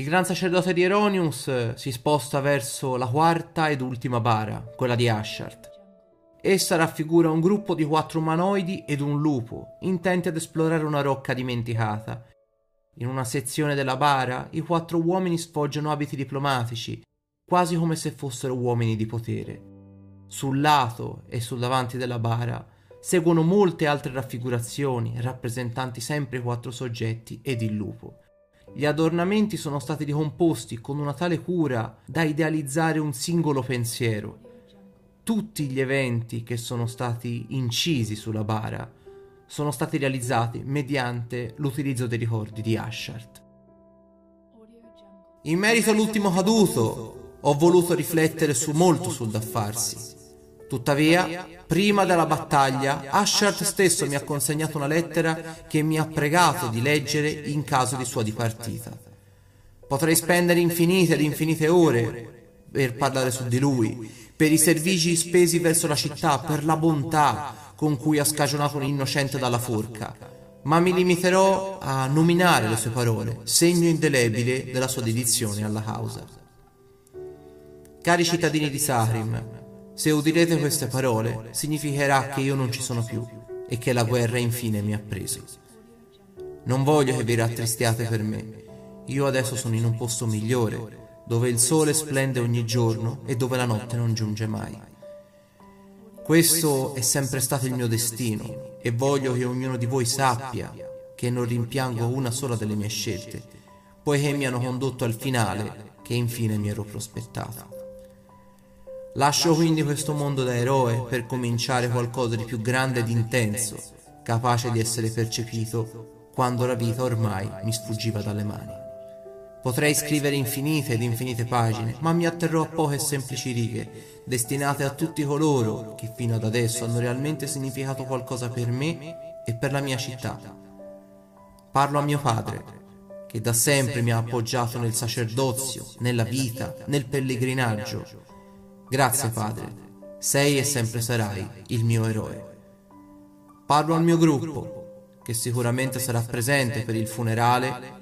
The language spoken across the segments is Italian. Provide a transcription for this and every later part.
Il gran sacerdote di Eronius si sposta verso la quarta ed ultima bara, quella di Ashart. Essa raffigura un gruppo di quattro umanoidi ed un lupo, intenti ad esplorare una rocca dimenticata. In una sezione della bara, i quattro uomini sfoggiano abiti diplomatici, quasi come se fossero uomini di potere. Sul lato e sul davanti della bara seguono molte altre raffigurazioni, rappresentanti sempre i quattro soggetti ed il lupo. Gli adornamenti sono stati ricomposti con una tale cura da idealizzare un singolo pensiero. Tutti gli eventi che sono stati incisi sulla bara sono stati realizzati mediante l'utilizzo dei ricordi di Ashart. In merito all'ultimo caduto, ho voluto riflettere su molto sul da farsi. Tuttavia, prima della battaglia, Ashart stesso mi ha consegnato una lettera che mi ha pregato di leggere in caso di sua dipartita. Potrei spendere infinite ed infinite ore per parlare su di lui, per i servigi spesi verso la città, per la bontà con cui ha scagionato un innocente dalla forca, ma mi limiterò a nominare le sue parole, segno indelebile della sua dedizione alla causa. Cari cittadini di Sahrim, se udirete queste parole, significherà che io non ci sono più e che la guerra infine mi ha preso. Non voglio che vi rattristiate per me. Io adesso sono in un posto migliore, dove il sole splende ogni giorno e dove la notte non giunge mai. Questo è sempre stato il mio destino e voglio che ognuno di voi sappia che non rimpiango una sola delle mie scelte, poiché mi hanno condotto al finale che infine mi ero prospettato. Lascio quindi questo mondo da eroe per cominciare qualcosa di più grande ed intenso, capace di essere percepito quando la vita ormai mi sfuggiva dalle mani. Potrei scrivere infinite ed infinite pagine, ma mi atterrò a poche semplici righe, destinate a tutti coloro che fino ad adesso hanno realmente significato qualcosa per me e per la mia città. Parlo a mio padre, che da sempre mi ha appoggiato nel sacerdozio, nella vita, nel pellegrinaggio, Grazie Padre, sei e sempre sarai il mio eroe. Parlo al mio gruppo, che sicuramente sarà presente per il funerale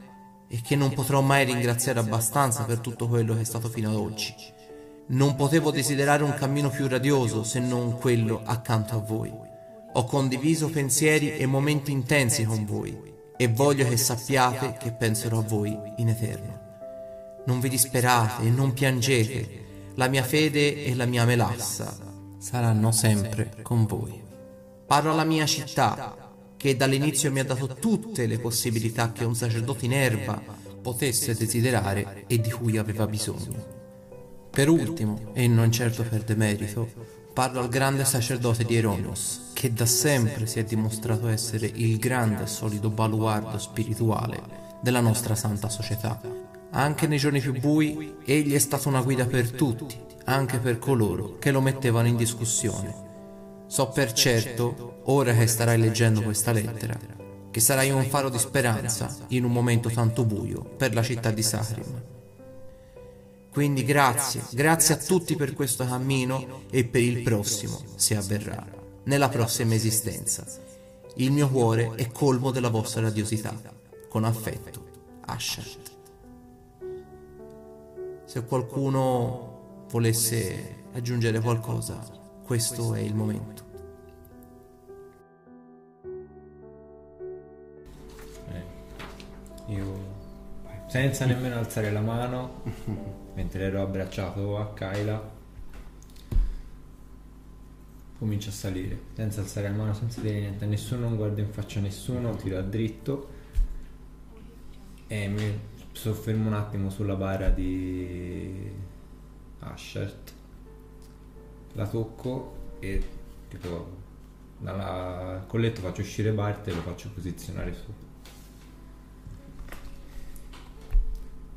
e che non potrò mai ringraziare abbastanza per tutto quello che è stato fino ad oggi. Non potevo desiderare un cammino più radioso se non quello accanto a voi. Ho condiviso pensieri e momenti intensi con voi e voglio che sappiate che penserò a voi in eterno. Non vi disperate e non piangete la mia fede e la mia melassa saranno sempre con voi. Parlo alla mia città, che dall'inizio mi ha dato tutte le possibilità che un sacerdote in erba potesse desiderare e di cui aveva bisogno. Per ultimo, e non certo per demerito, parlo al grande sacerdote di Eronius, che da sempre si è dimostrato essere il grande e solido baluardo spirituale della nostra santa società anche nei giorni più bui, egli è stato una guida per tutti, anche per coloro che lo mettevano in discussione. So per certo, ora che starai leggendo questa lettera, che sarai un faro di speranza in un momento tanto buio per la città di Sahrim. Quindi grazie, grazie a tutti per questo cammino e per il prossimo, se avverrà, nella prossima esistenza. Il mio cuore è colmo della vostra radiosità. Con affetto, Asher se qualcuno volesse aggiungere qualcosa, questo è il momento. Eh, io, senza nemmeno alzare la mano, mentre ero abbracciato a Kyla, comincio a salire, senza alzare la mano, senza dire niente a nessuno, non guardo in faccia a nessuno, tiro a dritto e mi soffermo un attimo sulla bara di Ashert la tocco e tipo dal colletto faccio uscire Bart e lo faccio posizionare su.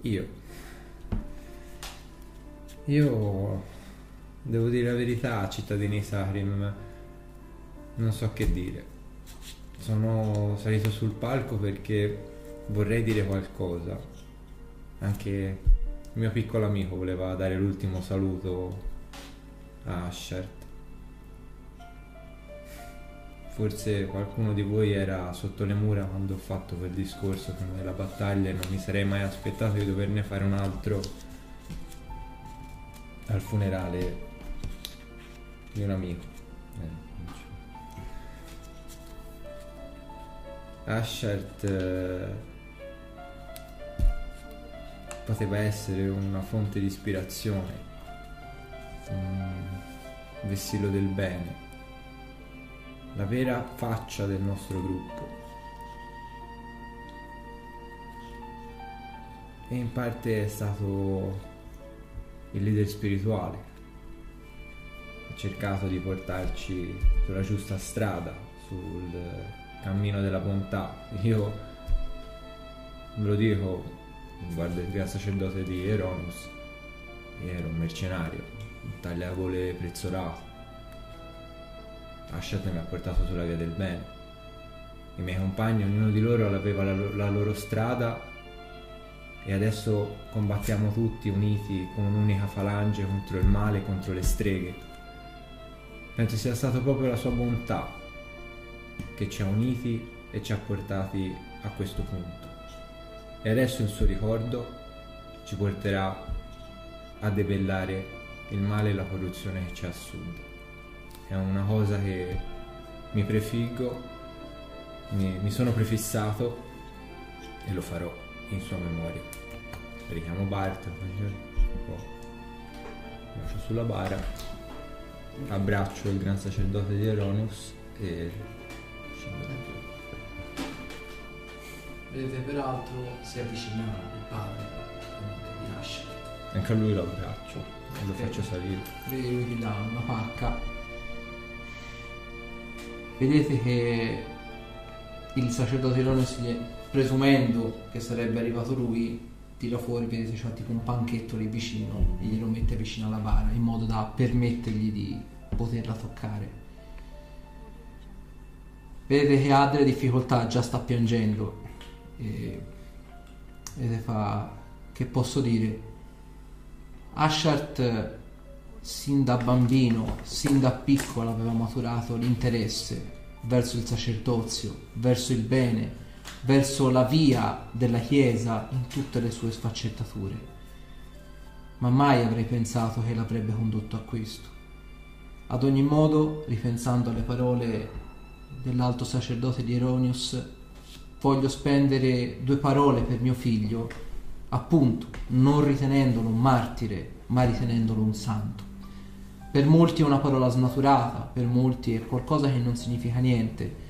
Io. Io devo dire la verità cittadini Sahrim non so che dire. Sono salito sul palco perché vorrei dire qualcosa anche il mio piccolo amico voleva dare l'ultimo saluto a Ashert. forse qualcuno di voi era sotto le mura quando ho fatto quel discorso prima della battaglia e non mi sarei mai aspettato di doverne fare un altro al funerale di un amico. Eh, Ashart eh, poteva essere una fonte di ispirazione, un vessillo del bene la vera faccia del nostro gruppo. E in parte è stato il leader spirituale. Ha cercato di portarci sulla giusta strada, sul cammino della bontà. Io ve lo dico, gran sacerdote di Eronus, ero un mercenario, un tagliagole prezzorato Ashat mi ha portato sulla via del bene. I miei compagni, ognuno di loro aveva la, la loro strada e adesso combattiamo tutti uniti come un'unica falange contro il male contro le streghe. Penso sia stata proprio la sua bontà che ci ha uniti e ci ha portati a questo punto. E adesso il suo ricordo ci porterà a debellare il male e la corruzione che ci ha assunto è una cosa che mi prefiggo, mi, mi sono prefissato e lo farò in sua memoria. Richiamo Bart. Lascio sulla bara, abbraccio il gran sacerdote di Eronius e scendo da. Vedete peraltro si avvicina il padre di Asher. Anche a lui lo abbraccio e lo faccio salire. Vedi lui ti dà una pacca vedete che il sacerdote Irones, presumendo che sarebbe arrivato lui, tira fuori, vedete c'è tipo un panchetto lì vicino e glielo mette vicino alla bara in modo da permettergli di poterla toccare. Vedete che ha delle difficoltà, già sta piangendo e vedete fa che posso dire Ashart sin da bambino, sin da piccolo aveva maturato l'interesse verso il sacerdozio, verso il bene, verso la via della Chiesa in tutte le sue sfaccettature. Ma mai avrei pensato che l'avrebbe condotto a questo. Ad ogni modo, ripensando alle parole dell'alto sacerdote di Eronius, voglio spendere due parole per mio figlio, appunto, non ritenendolo un martire, ma ritenendolo un santo. Per molti è una parola snaturata, per molti è qualcosa che non significa niente.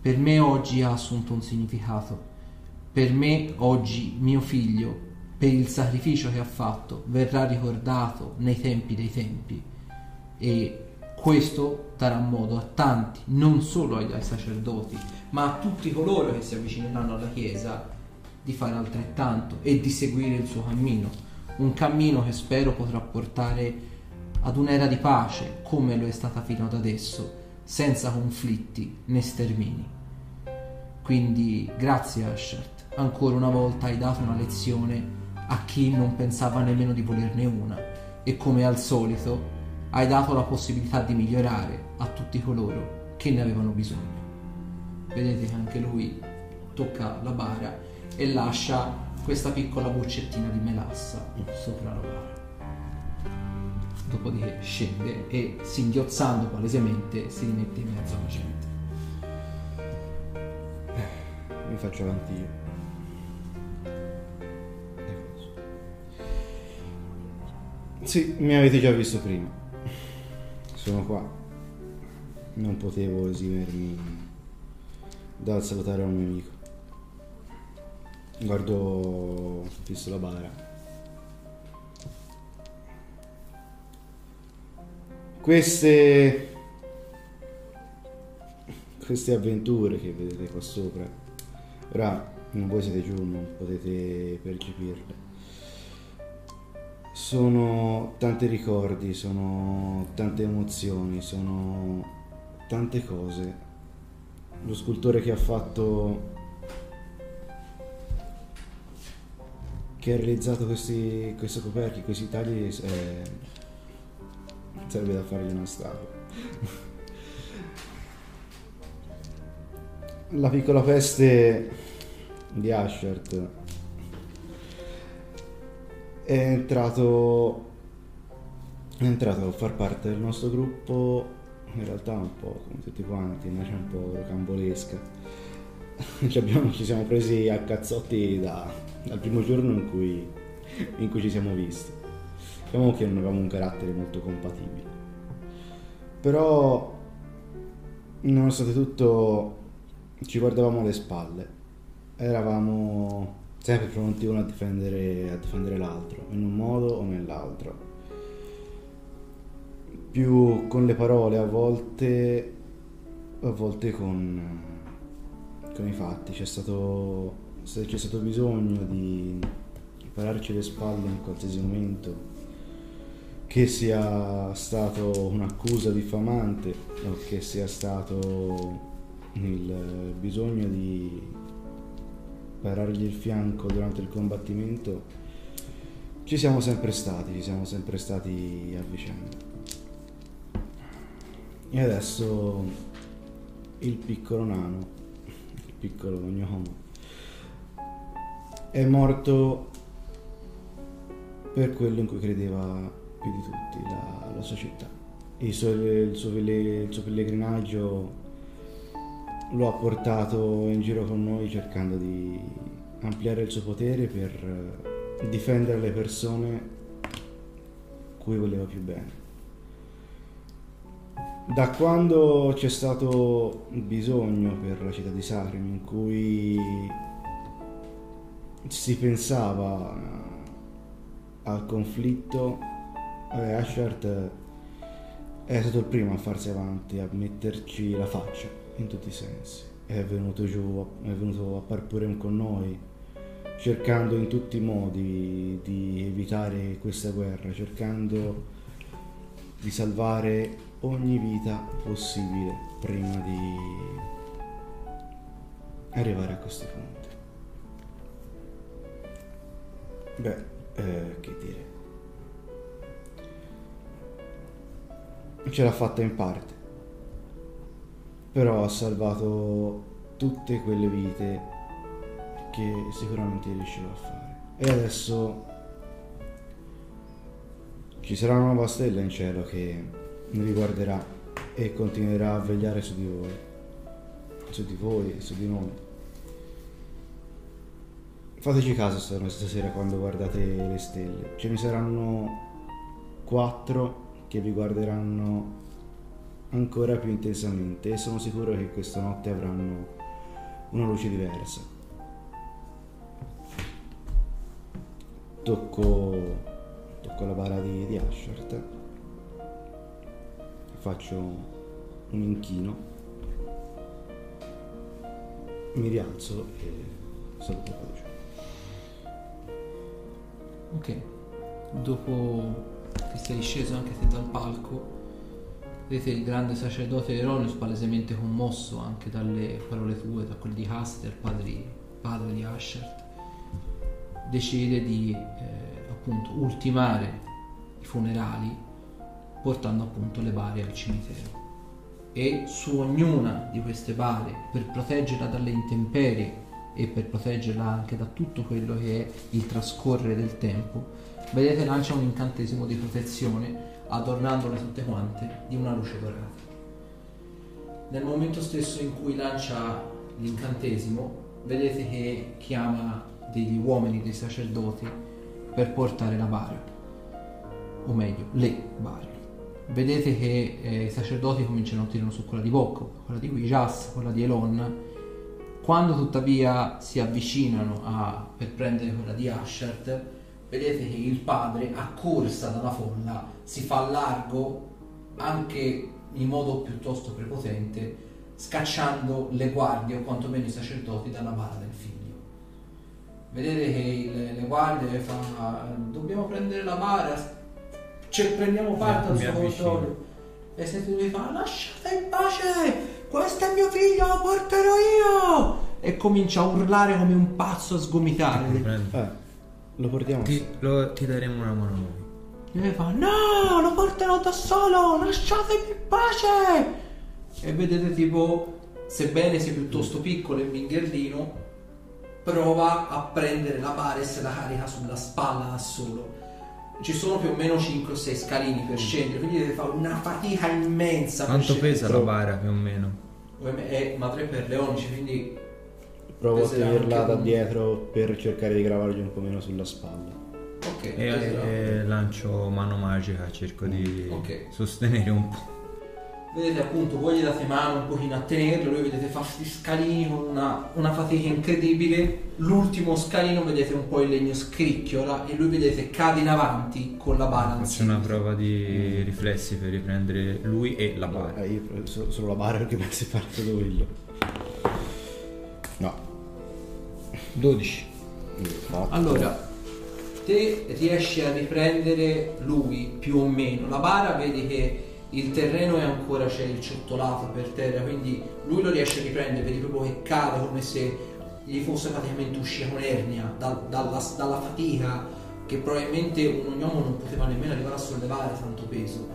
Per me oggi ha assunto un significato. Per me oggi mio figlio, per il sacrificio che ha fatto, verrà ricordato nei tempi dei tempi. E questo darà modo a tanti, non solo agli sacerdoti, ma a tutti coloro che si avvicineranno alla Chiesa, di fare altrettanto e di seguire il suo cammino. Un cammino che spero potrà portare ad un'era di pace come lo è stata fino ad adesso, senza conflitti né stermini. Quindi grazie Ashert, ancora una volta hai dato una lezione a chi non pensava nemmeno di volerne una e come al solito hai dato la possibilità di migliorare a tutti coloro che ne avevano bisogno. Vedete che anche lui tocca la bara e lascia questa piccola boccettina di melassa sopra la bara dopodiché scende e singhiozzando palesemente si rimette in mezzo alla gente. Mi faccio avanti io. Sì, mi avete già visto prima. Sono qua. Non potevo esimermi dal salutare un mio amico. Guardo fisso la bara queste queste avventure che vedete qua sopra ora voi siete giù non potete percepirle sono tanti ricordi sono tante emozioni sono tante cose lo scultore che ha fatto che ha realizzato questi, questi coperchi questi tagli è sarebbe da fargli una statua. la piccola peste di Ashert è entrato è entrato a far parte del nostro gruppo in realtà un po' come tutti quanti, nasce un po' rocambolesca. ci, abbiamo, ci siamo presi a cazzotti da, dal primo giorno in cui, in cui ci siamo visti. Diciamo che non avevamo un carattere molto compatibile. Però, nonostante tutto, ci guardavamo alle spalle. Eravamo sempre pronti uno a difendere, a difendere l'altro, in un modo o nell'altro più con le parole, a volte, a volte con, con i fatti. C'è stato, se c'è stato bisogno di pararci le spalle in qualsiasi momento, che sia stato un'accusa diffamante o che sia stato il bisogno di parargli il fianco durante il combattimento, ci siamo sempre stati, ci siamo sempre stati a vicenda. E adesso il piccolo nano, il piccolo gnomo, è morto per quello in cui credeva più di tutti, la, la sua città. Il suo, il, suo, il suo pellegrinaggio lo ha portato in giro con noi cercando di ampliare il suo potere per difendere le persone cui voleva più bene. Da quando c'è stato bisogno per la città di Sarim in cui si pensava al conflitto, eh, Ashart è stato il primo a farsi avanti, a metterci la faccia in tutti i sensi. È venuto giù, è venuto a par pure con noi, cercando in tutti i modi di evitare questa guerra, cercando di salvare ogni vita possibile prima di arrivare a questo punto. Beh, eh, che dire. Ce l'ha fatta in parte, però ha salvato tutte quelle vite che sicuramente riuscirò a fare. E adesso ci sarà una nuova stella in cielo che vi guarderà e continuerà a vegliare su di voi, su di voi su di noi. Fateci caso stasera quando guardate le stelle, ce ne saranno quattro che vi guarderanno ancora più intensamente e sono sicuro che questa notte avranno una luce diversa. Tocco, tocco la bara di, di Ashart faccio un inchino, mi rialzo e saluto Croce. Ok, dopo che sei sceso anche te dal palco, vedete il grande sacerdote Eronius palesemente commosso anche dalle parole tue, da quelle di Haster, padre, padre di Ashert, decide di eh, appunto ultimare i funerali portando appunto le bare al cimitero. E su ognuna di queste bare, per proteggerla dalle intemperie e per proteggerla anche da tutto quello che è il trascorrere del tempo, vedete lancia un incantesimo di protezione adornandole tutte quante di una luce dorata. Nel momento stesso in cui lancia l'incantesimo, vedete che chiama degli uomini, dei sacerdoti, per portare la bara, o meglio, le bare vedete che eh, i sacerdoti cominciano a tirare su quella di Bocco, quella di Guijas, quella di Elon. Quando tuttavia si avvicinano a, per prendere quella di Ashert, vedete che il padre, a corsa dalla folla, si fa largo anche in modo piuttosto prepotente, scacciando le guardie o quantomeno i sacerdoti dalla bara del figlio. Vedete che le, le guardie fa dobbiamo prendere la bara, cioè, prendiamo parte al suo controllo. E se tu mi fa lasciate in pace, questo è mio figlio, lo porterò io! E comincia a urlare come un pazzo a sgomitare. Eh, lo portiamo. Ti, lo, ti daremo una mano noi. E fa no, lo porterò da solo, lasciatemi in pace! E vedete tipo sebbene sia piuttosto piccolo e mingherlino, prova a prendere la bara e se la carica sulla spalla da solo. Ci sono più o meno 5 o 6 scalini per scendere, quindi deve fare una fatica immensa. per Quanto pesa la bara più o meno? È madre per leonici, quindi Provo a tenerla da un- dietro per cercare di gravargli un po' meno sulla spalla. ok. E, e lancio mano magica, cerco di Ok. sostenere un po'. Vedete appunto, voi gli date mano un pochino a tenerlo, lui vedete fa questi scalini con una, una fatica incredibile. L'ultimo scalino vedete un po' il legno scricchiola e lui vedete cade in avanti con la bara. Faccio una prova di riflessi per riprendere lui e la bara. Eh, io solo la bara perché pensi parte quello. No. 12. Fatto. Allora, te riesci a riprendere lui più o meno. La bara vedi che il terreno è ancora c'è il ciottolato per terra, quindi lui lo riesce a riprendere, vedi proprio che cade come se gli fosse praticamente uscita un'ernia da- dalla, dalla fatica che probabilmente un ognomo non poteva nemmeno arrivare a sollevare tanto peso.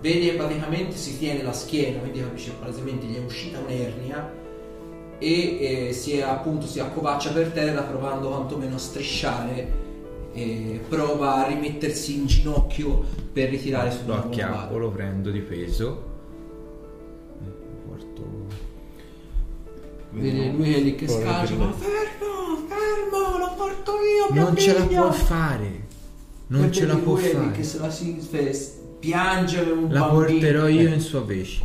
Vedi che praticamente si tiene la schiena, quindi capisci che palesemente gli è uscita un'ernia e eh, si è appunto si accovaccia per terra provando quantomeno a strisciare e prova a rimettersi in ginocchio per ritirare sul Lo acchiappo, lo prendo di peso. E lo porto. Vedi lui è lì che scaccia fermo fermo lo porto io Non ce la figlia!" può fare. Non ce la può fare. che se la si fe- piange come un La bambino porterò io Eh. in sua vece.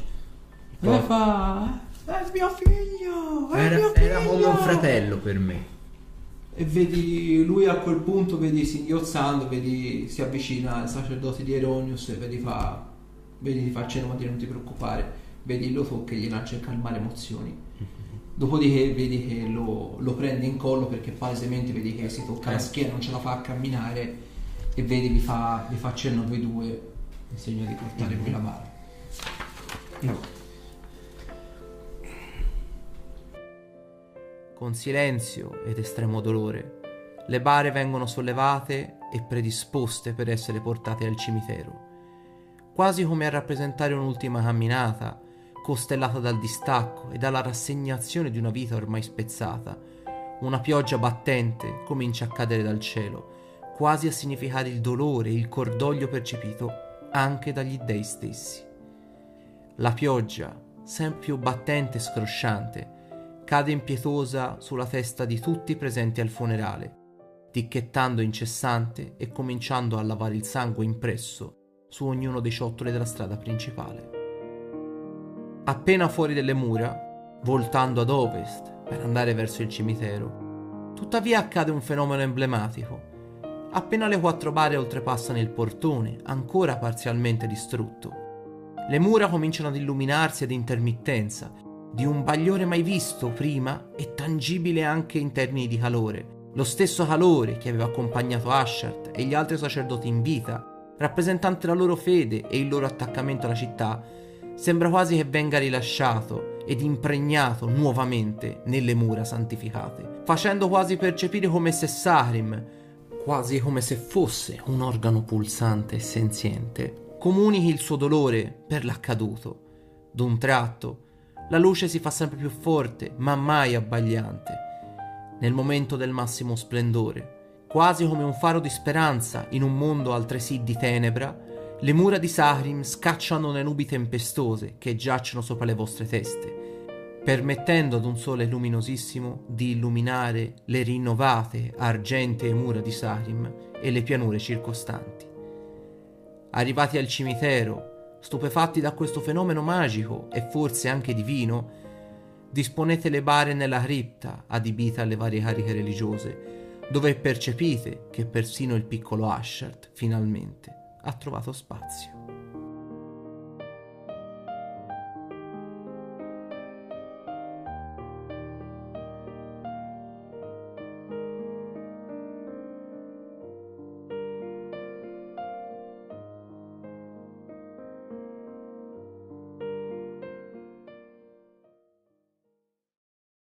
e fa è mio figlio è Era, mio era come un figlio!" fratello per me. E vedi lui a quel punto, vedi singhiozzando, vedi si avvicina al sacerdote di Eronius e vedi fa, vedi ti fa cenno a dire non ti preoccupare, vedi lo tocca e gli lancia il calmare emozioni. Dopodiché vedi che lo, lo prende in collo perché palesemente vedi che si tocca la Eh. schiena, non ce la fa a camminare e vedi vi fa, vi fa cenno a voi due in segno di portare qui la bara. No. Con silenzio ed estremo dolore, le bare vengono sollevate e predisposte per essere portate al cimitero, quasi come a rappresentare un'ultima camminata, costellata dal distacco e dalla rassegnazione di una vita ormai spezzata. Una pioggia battente comincia a cadere dal cielo, quasi a significare il dolore e il cordoglio percepito anche dagli dei stessi. La pioggia, sempre più battente e scrosciante, cade impietosa sulla testa di tutti i presenti al funerale, ticchettando incessante e cominciando a lavare il sangue impresso su ognuno dei ciottoli della strada principale. Appena fuori delle mura, voltando ad ovest per andare verso il cimitero, tuttavia accade un fenomeno emblematico. Appena le quattro bare oltrepassano il portone, ancora parzialmente distrutto, le mura cominciano ad illuminarsi ad intermittenza, di un bagliore mai visto prima e tangibile anche in termini di calore. Lo stesso calore che aveva accompagnato Ashart e gli altri sacerdoti in vita, rappresentante la loro fede e il loro attaccamento alla città, sembra quasi che venga rilasciato ed impregnato nuovamente nelle mura santificate, facendo quasi percepire come se Sahrim, quasi come se fosse un organo pulsante e senziente, comunichi il suo dolore per l'accaduto. D'un tratto, la luce si fa sempre più forte, ma mai abbagliante. Nel momento del massimo splendore, quasi come un faro di speranza in un mondo altresì di tenebra, le mura di Sahrim scacciano le nubi tempestose che giacciono sopra le vostre teste, permettendo ad un sole luminosissimo di illuminare le rinnovate argentee mura di Sahrim e le pianure circostanti. Arrivati al cimitero, stupefatti da questo fenomeno magico e forse anche divino, disponete le bare nella cripta adibita alle varie cariche religiose, dove percepite che persino il piccolo Ashart finalmente ha trovato spazio.